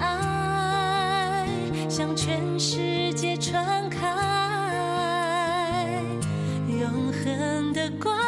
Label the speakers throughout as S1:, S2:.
S1: 爱向全世界传开，永恒的光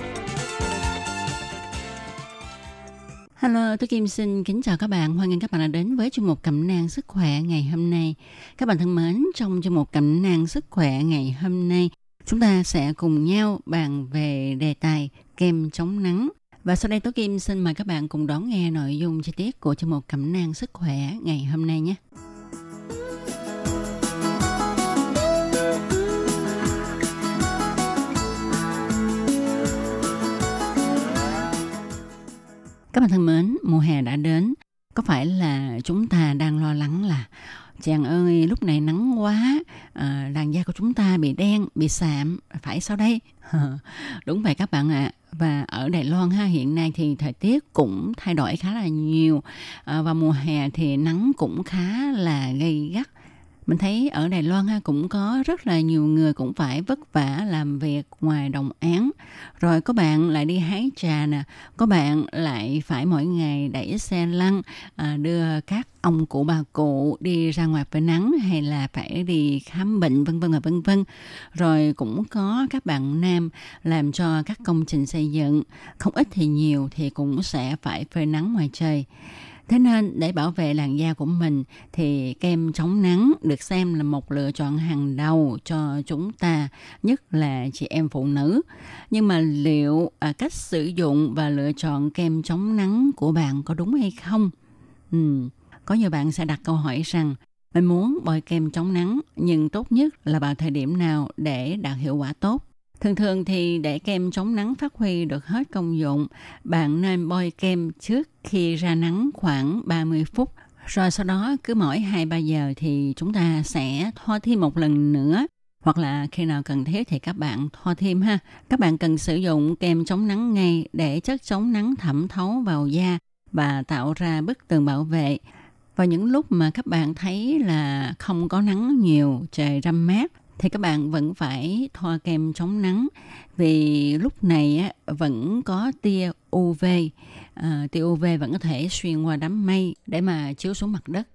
S2: Hello, tôi Kim xin kính chào các bạn. Hoan nghênh các bạn đã đến với chương mục cẩm nang sức khỏe ngày hôm nay. Các bạn thân mến, trong chương mục cẩm nang sức khỏe ngày hôm nay, chúng ta sẽ cùng nhau bàn về đề tài kem chống nắng. Và sau đây Tố Kim xin mời các bạn cùng đón nghe nội dung chi tiết của chương mục cẩm nang sức khỏe ngày hôm nay nhé. Các bạn thân mến, mùa hè đã đến. Có phải là chúng ta đang lo lắng là chàng ơi lúc này nắng quá à, làn da của chúng ta bị đen bị sạm phải sao đây đúng vậy các bạn ạ à. và ở Đài Loan ha hiện nay thì thời tiết cũng thay đổi khá là nhiều à, và mùa hè thì nắng cũng khá là gây gắt mình thấy ở Đài Loan ha cũng có rất là nhiều người cũng phải vất vả làm việc ngoài đồng án rồi có bạn lại đi hái trà nè có bạn lại phải mỗi ngày đẩy xe lăn à, đưa các ông cụ bà cụ đi ra ngoài phơi nắng hay là phải đi khám bệnh vân vân và vân vân. Rồi cũng có các bạn nam làm cho các công trình xây dựng. Không ít thì nhiều thì cũng sẽ phải phơi nắng ngoài trời. Thế nên để bảo vệ làn da của mình thì kem chống nắng được xem là một lựa chọn hàng đầu cho chúng ta, nhất là chị em phụ nữ. Nhưng mà liệu à, cách sử dụng và lựa chọn kem chống nắng của bạn có đúng hay không? Ừ. Có nhiều bạn sẽ đặt câu hỏi rằng mình muốn bôi kem chống nắng nhưng tốt nhất là vào thời điểm nào để đạt hiệu quả tốt? Thường thường thì để kem chống nắng phát huy được hết công dụng, bạn nên bôi kem trước khi ra nắng khoảng 30 phút. Rồi sau đó cứ mỗi 2-3 giờ thì chúng ta sẽ thoa thêm một lần nữa. Hoặc là khi nào cần thiết thì các bạn thoa thêm ha. Các bạn cần sử dụng kem chống nắng ngay để chất chống nắng thẩm thấu vào da và tạo ra bức tường bảo vệ. Vào những lúc mà các bạn thấy là không có nắng nhiều, trời râm mát thì các bạn vẫn phải thoa kem chống nắng vì lúc này á, vẫn có tia UV à, tia UV vẫn có thể xuyên qua đám mây để mà chiếu xuống mặt đất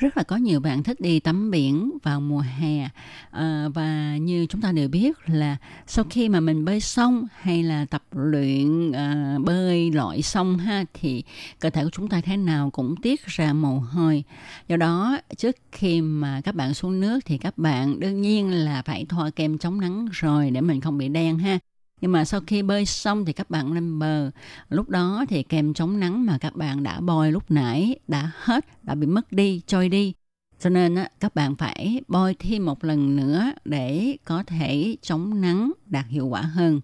S2: rất là có nhiều bạn thích đi tắm biển vào mùa hè. À, và như chúng ta đều biết là sau khi mà mình bơi sông hay là tập luyện à, bơi lội sông ha thì cơ thể của chúng ta thế nào cũng tiết ra mồ hôi. Do đó trước khi mà các bạn xuống nước thì các bạn đương nhiên là phải thoa kem chống nắng rồi để mình không bị đen ha nhưng mà sau khi bơi xong thì các bạn lên bờ. Lúc đó thì kèm chống nắng mà các bạn đã bôi lúc nãy đã hết, đã bị mất đi, trôi đi. Cho nên các bạn phải bôi thêm một lần nữa để có thể chống nắng đạt hiệu quả hơn.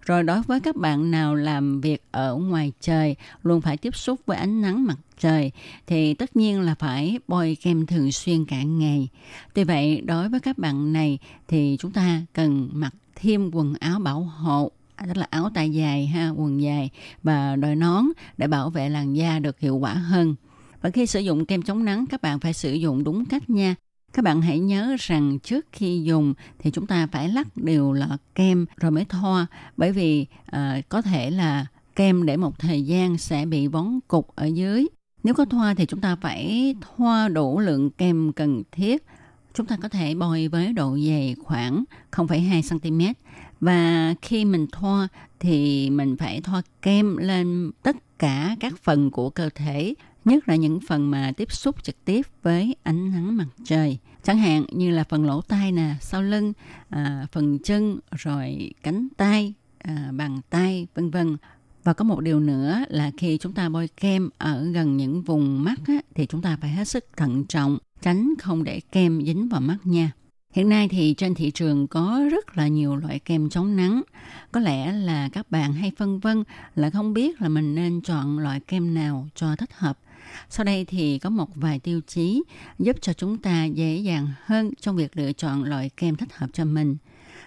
S2: Rồi đối với các bạn nào làm việc ở ngoài trời, luôn phải tiếp xúc với ánh nắng mặt trời, thì tất nhiên là phải bôi kem thường xuyên cả ngày. Tuy vậy, đối với các bạn này thì chúng ta cần mặc thêm quần áo bảo hộ à, tức là áo tay dài ha quần dài và đội nón để bảo vệ làn da được hiệu quả hơn. Và khi sử dụng kem chống nắng các bạn phải sử dụng đúng cách nha. Các bạn hãy nhớ rằng trước khi dùng thì chúng ta phải lắc đều lọ kem rồi mới thoa bởi vì uh, có thể là kem để một thời gian sẽ bị vón cục ở dưới. Nếu có thoa thì chúng ta phải thoa đủ lượng kem cần thiết chúng ta có thể bôi với độ dày khoảng 0,2 cm và khi mình thoa thì mình phải thoa kem lên tất cả các phần của cơ thể nhất là những phần mà tiếp xúc trực tiếp với ánh nắng mặt trời. Chẳng hạn như là phần lỗ tai nè sau lưng à, phần chân rồi cánh tay à, bàn tay vân vân. Và có một điều nữa là khi chúng ta bôi kem ở gần những vùng mắt á, thì chúng ta phải hết sức thận trọng tránh không để kem dính vào mắt nha. Hiện nay thì trên thị trường có rất là nhiều loại kem chống nắng. Có lẽ là các bạn hay phân vân là không biết là mình nên chọn loại kem nào cho thích hợp. Sau đây thì có một vài tiêu chí giúp cho chúng ta dễ dàng hơn trong việc lựa chọn loại kem thích hợp cho mình.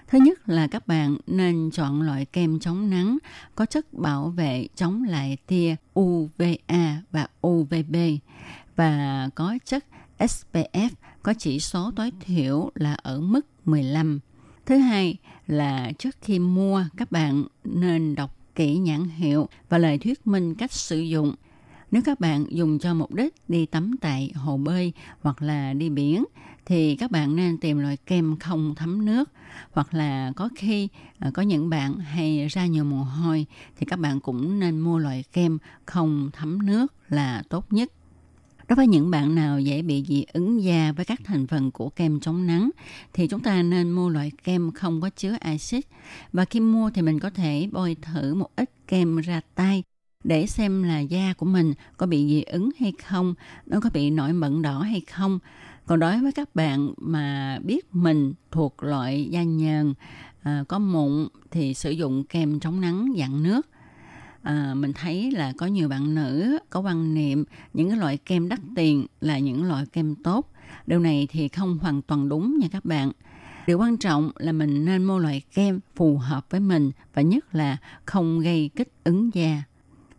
S2: Thứ nhất là các bạn nên chọn loại kem chống nắng có chất bảo vệ chống lại tia UVA và UVB và có chất SPF có chỉ số tối thiểu là ở mức 15. Thứ hai là trước khi mua, các bạn nên đọc kỹ nhãn hiệu và lời thuyết minh cách sử dụng. Nếu các bạn dùng cho mục đích đi tắm tại hồ bơi hoặc là đi biển, thì các bạn nên tìm loại kem không thấm nước hoặc là có khi à, có những bạn hay ra nhiều mồ hôi thì các bạn cũng nên mua loại kem không thấm nước là tốt nhất. Đối với những bạn nào dễ bị dị ứng da với các thành phần của kem chống nắng thì chúng ta nên mua loại kem không có chứa axit và khi mua thì mình có thể bôi thử một ít kem ra tay để xem là da của mình có bị dị ứng hay không, nó có bị nổi mẩn đỏ hay không. Còn đối với các bạn mà biết mình thuộc loại da nhờn, à, có mụn thì sử dụng kem chống nắng dạng nước à, mình thấy là có nhiều bạn nữ có quan niệm những cái loại kem đắt tiền là những loại kem tốt. Điều này thì không hoàn toàn đúng nha các bạn. Điều quan trọng là mình nên mua loại kem phù hợp với mình và nhất là không gây kích ứng da.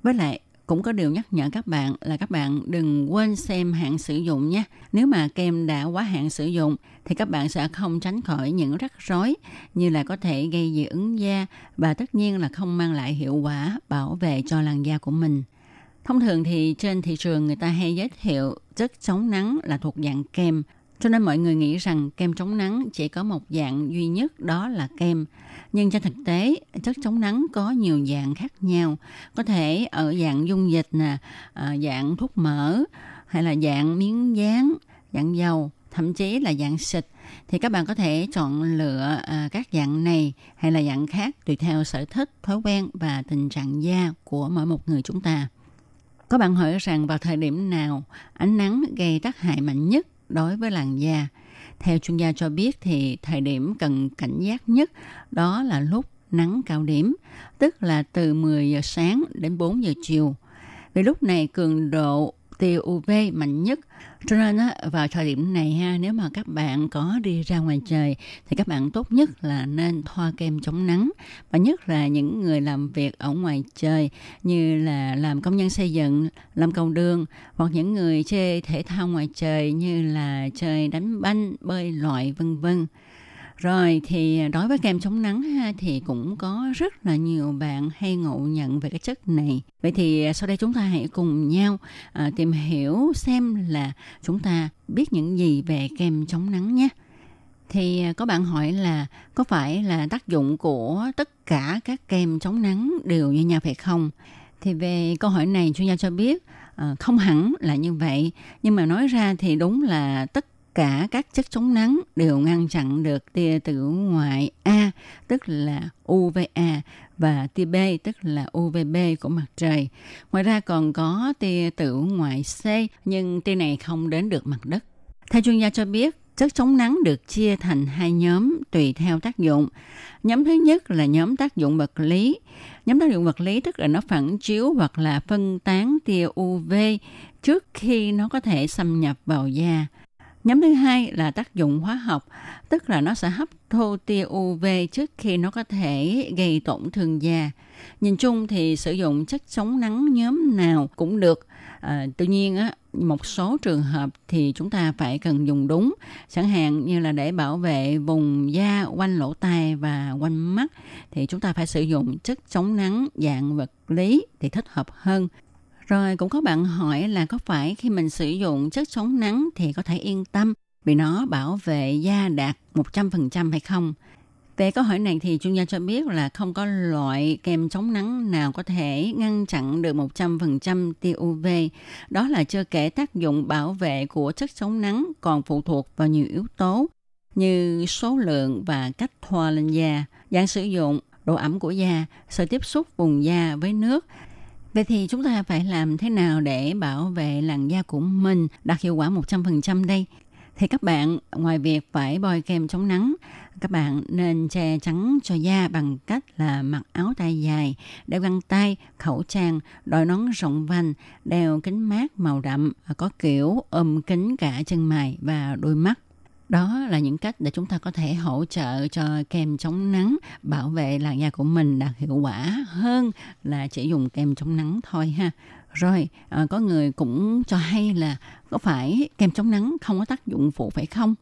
S2: Với lại cũng có điều nhắc nhở các bạn là các bạn đừng quên xem hạn sử dụng nhé. Nếu mà kem đã quá hạn sử dụng, thì các bạn sẽ không tránh khỏi những rắc rối như là có thể gây dị ứng da và tất nhiên là không mang lại hiệu quả bảo vệ cho làn da của mình. Thông thường thì trên thị trường người ta hay giới thiệu chất chống nắng là thuộc dạng kem cho nên mọi người nghĩ rằng kem chống nắng chỉ có một dạng duy nhất đó là kem. Nhưng trên thực tế, chất chống nắng có nhiều dạng khác nhau. Có thể ở dạng dung dịch nè, ờ, dạng thuốc mỡ, hay là dạng miếng dán, dạng dầu, thậm chí là dạng xịt. Thì các bạn có thể chọn lựa à, các dạng này hay là dạng khác tùy theo sở thích, thói quen và tình trạng da của mỗi một người chúng ta. Có bạn hỏi rằng vào thời điểm nào ánh nắng gây tác hại mạnh nhất đối với làn da. Theo chuyên gia cho biết thì thời điểm cần cảnh giác nhất đó là lúc nắng cao điểm, tức là từ 10 giờ sáng đến 4 giờ chiều. Vì lúc này cường độ tia UV mạnh nhất cho nên á, vào thời điểm này ha nếu mà các bạn có đi ra ngoài trời thì các bạn tốt nhất là nên thoa kem chống nắng. Và nhất là những người làm việc ở ngoài trời như là làm công nhân xây dựng làm cầu đường hoặc những người chơi thể thao ngoài trời như là chơi đánh banh bơi lội vân vân rồi thì à, đối với kem chống nắng ha, thì cũng có rất là nhiều bạn hay ngộ nhận về cái chất này. Vậy thì à, sau đây chúng ta hãy cùng nhau à, tìm hiểu xem là chúng ta biết những gì về kem chống nắng nhé. Thì à, có bạn hỏi là có phải là tác dụng của tất cả các kem chống nắng đều như nhau phải không? Thì về câu hỏi này chuyên gia cho biết à, không hẳn là như vậy nhưng mà nói ra thì đúng là tất cả các chất chống nắng đều ngăn chặn được tia tử ngoại A, tức là UVA, và tia B, tức là UVB của mặt trời. Ngoài ra còn có tia tử ngoại C, nhưng tia này không đến được mặt đất. Theo chuyên gia cho biết, chất chống nắng được chia thành hai nhóm tùy theo tác dụng. Nhóm thứ nhất là nhóm tác dụng vật lý. Nhóm tác dụng vật lý tức là nó phản chiếu hoặc là phân tán tia UV trước khi nó có thể xâm nhập vào da. Nhóm thứ hai là tác dụng hóa học, tức là nó sẽ hấp thu tia UV trước khi nó có thể gây tổn thương da. Nhìn chung thì sử dụng chất chống nắng nhóm nào cũng được. À, tuy nhiên á, một số trường hợp thì chúng ta phải cần dùng đúng, chẳng hạn như là để bảo vệ vùng da quanh lỗ tai và quanh mắt thì chúng ta phải sử dụng chất chống nắng dạng vật lý thì thích hợp hơn. Rồi cũng có bạn hỏi là có phải khi mình sử dụng chất chống nắng thì có thể yên tâm vì nó bảo vệ da đạt 100% hay không? Về câu hỏi này thì chuyên gia cho biết là không có loại kem chống nắng nào có thể ngăn chặn được 100% tia UV. Đó là chưa kể tác dụng bảo vệ của chất chống nắng còn phụ thuộc vào nhiều yếu tố như số lượng và cách thoa lên da, dạng sử dụng, độ ẩm của da, sự tiếp xúc vùng da với nước Vậy thì chúng ta phải làm thế nào để bảo vệ làn da của mình đạt hiệu quả 100% đây? thì các bạn ngoài việc phải bôi kem chống nắng các bạn nên che chắn cho da bằng cách là mặc áo tay dài, đeo găng tay, khẩu trang, đội nón rộng vành, đeo kính mát màu đậm, có kiểu ôm kính cả chân mày và đôi mắt. Đó là những cách để chúng ta có thể hỗ trợ cho kem chống nắng bảo vệ làn da của mình đạt hiệu quả hơn là chỉ dùng kem chống nắng thôi ha. Rồi, à, có người cũng cho hay là có phải kem chống nắng không có tác dụng phụ phải không?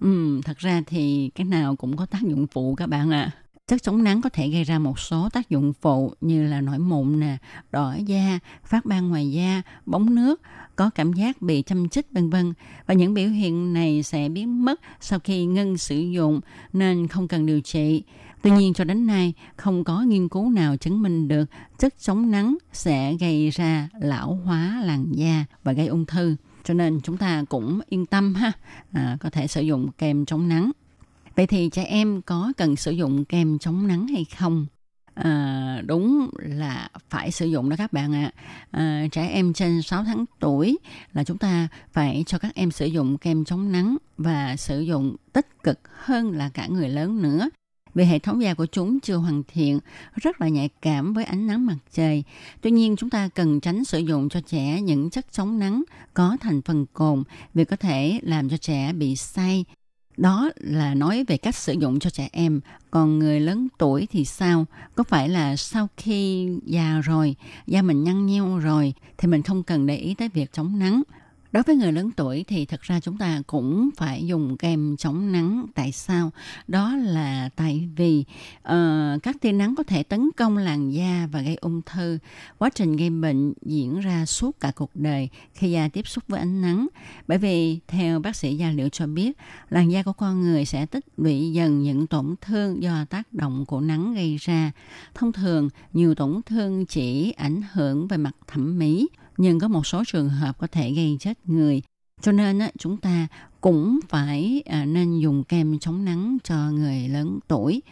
S2: Ừ, thật ra thì cái nào cũng có tác dụng phụ các bạn ạ. À. Chất chống nắng có thể gây ra một số tác dụng phụ như là nổi mụn nè, đỏ da, phát ban ngoài da, bóng nước, có cảm giác bị châm chích vân vân. Và những biểu hiện này sẽ biến mất sau khi ngưng sử dụng nên không cần điều trị. Tuy nhiên cho đến nay không có nghiên cứu nào chứng minh được chất chống nắng sẽ gây ra lão hóa làn da và gây ung thư. Cho nên chúng ta cũng yên tâm ha à, có thể sử dụng kem chống nắng vậy thì trẻ em có cần sử dụng kem chống nắng hay không à, đúng là phải sử dụng đó các bạn ạ à. à, trẻ em trên 6 tháng tuổi là chúng ta phải cho các em sử dụng kem chống nắng và sử dụng tích cực hơn là cả người lớn nữa vì hệ thống da của chúng chưa hoàn thiện, rất là nhạy cảm với ánh nắng mặt trời. Tuy nhiên, chúng ta cần tránh sử dụng cho trẻ những chất chống nắng có thành phần cồn vì có thể làm cho trẻ bị say. Đó là nói về cách sử dụng cho trẻ em. Còn người lớn tuổi thì sao? Có phải là sau khi già rồi, da mình nhăn nheo rồi thì mình không cần để ý tới việc chống nắng Đối với người lớn tuổi thì thật ra chúng ta cũng phải dùng kem chống nắng. Tại sao? Đó là tại vì uh, các tia nắng có thể tấn công làn da và gây ung thư. Quá trình gây bệnh diễn ra suốt cả cuộc đời khi da tiếp xúc với ánh nắng. Bởi vì theo bác sĩ da liễu cho biết, làn da của con người sẽ tích lũy dần những tổn thương do tác động của nắng gây ra. Thông thường, nhiều tổn thương chỉ ảnh hưởng về mặt thẩm mỹ nhưng có một số trường hợp có thể gây chết người. Cho nên á, chúng ta cũng phải à, nên dùng kem chống nắng cho người lớn tuổi.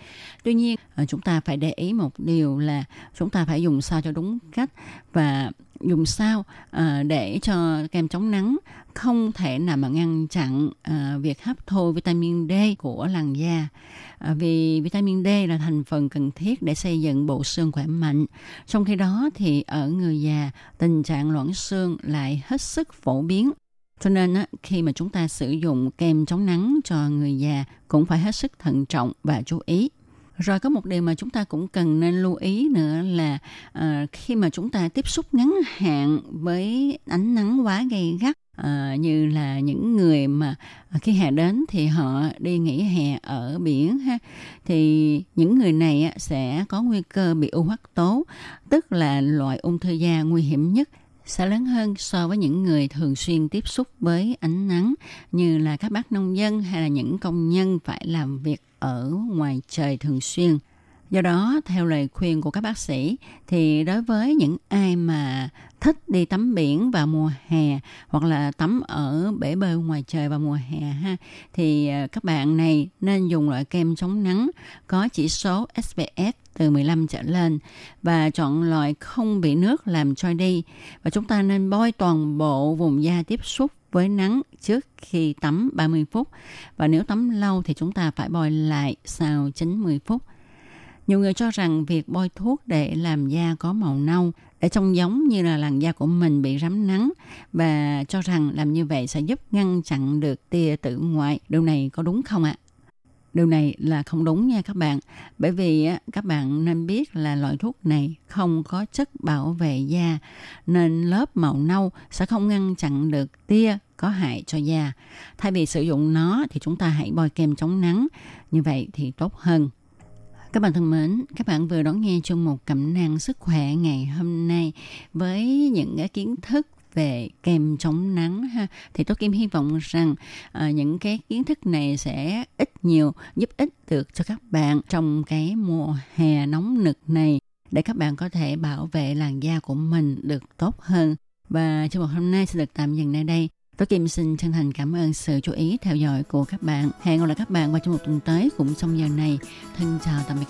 S2: Tuy nhiên, à, chúng ta phải để ý một điều là chúng ta phải dùng sao cho đúng cách và dùng sao à, để cho kem chống nắng không thể nào mà ngăn chặn à, việc hấp thu vitamin D của làn da à, vì vitamin D là thành phần cần thiết để xây dựng bộ xương khỏe mạnh. Trong khi đó thì ở người già tình trạng loãng xương lại hết sức phổ biến. Cho nên á, khi mà chúng ta sử dụng kem chống nắng cho người già cũng phải hết sức thận trọng và chú ý. Rồi có một điều mà chúng ta cũng cần nên lưu ý nữa là uh, khi mà chúng ta tiếp xúc ngắn hạn với ánh nắng quá gay gắt uh, như là những người mà ờ, khi hè đến thì họ đi nghỉ hè ở biển ha thì những người này sẽ có nguy cơ bị u hắc tố tức là loại ung thư da nguy hiểm nhất sẽ lớn hơn so với những người thường xuyên tiếp xúc với ánh nắng như là các bác nông dân hay là những công nhân phải làm việc ở ngoài trời thường xuyên. Do đó, theo lời khuyên của các bác sĩ, thì đối với những ai mà thích đi tắm biển vào mùa hè hoặc là tắm ở bể bơi ngoài trời vào mùa hè ha, thì à, các bạn này nên dùng loại kem chống nắng có chỉ số SPF từ 15 trở lên và chọn loại không bị nước làm trôi đi và chúng ta nên bôi toàn bộ vùng da tiếp xúc với nắng trước khi tắm 30 phút và nếu tắm lâu thì chúng ta phải bôi lại sau 90 phút. Nhiều người cho rằng việc bôi thuốc để làm da có màu nâu, để trông giống như là làn da của mình bị rám nắng và cho rằng làm như vậy sẽ giúp ngăn chặn được tia tử ngoại. Điều này có đúng không ạ? Điều này là không đúng nha các bạn. Bởi vì các bạn nên biết là loại thuốc này không có chất bảo vệ da nên lớp màu nâu sẽ không ngăn chặn được tia có hại cho da. Thay vì sử dụng nó thì chúng ta hãy bôi kem chống nắng. Như vậy thì tốt hơn. Các bạn thân mến, các bạn vừa đón nghe chương một cẩm nang sức khỏe ngày hôm nay với những cái kiến thức về kem chống nắng ha thì tôi kim hy vọng rằng à, những cái kiến thức này sẽ ít nhiều giúp ích được cho các bạn trong cái mùa hè nóng nực này để các bạn có thể bảo vệ làn da của mình được tốt hơn và chương một hôm nay sẽ được tạm dừng nơi đây Tôi Kim xin chân thành cảm ơn sự chú ý theo dõi của các bạn. Hẹn gặp lại các bạn vào trong một tuần tới cũng trong giờ này. Thân chào tạm biệt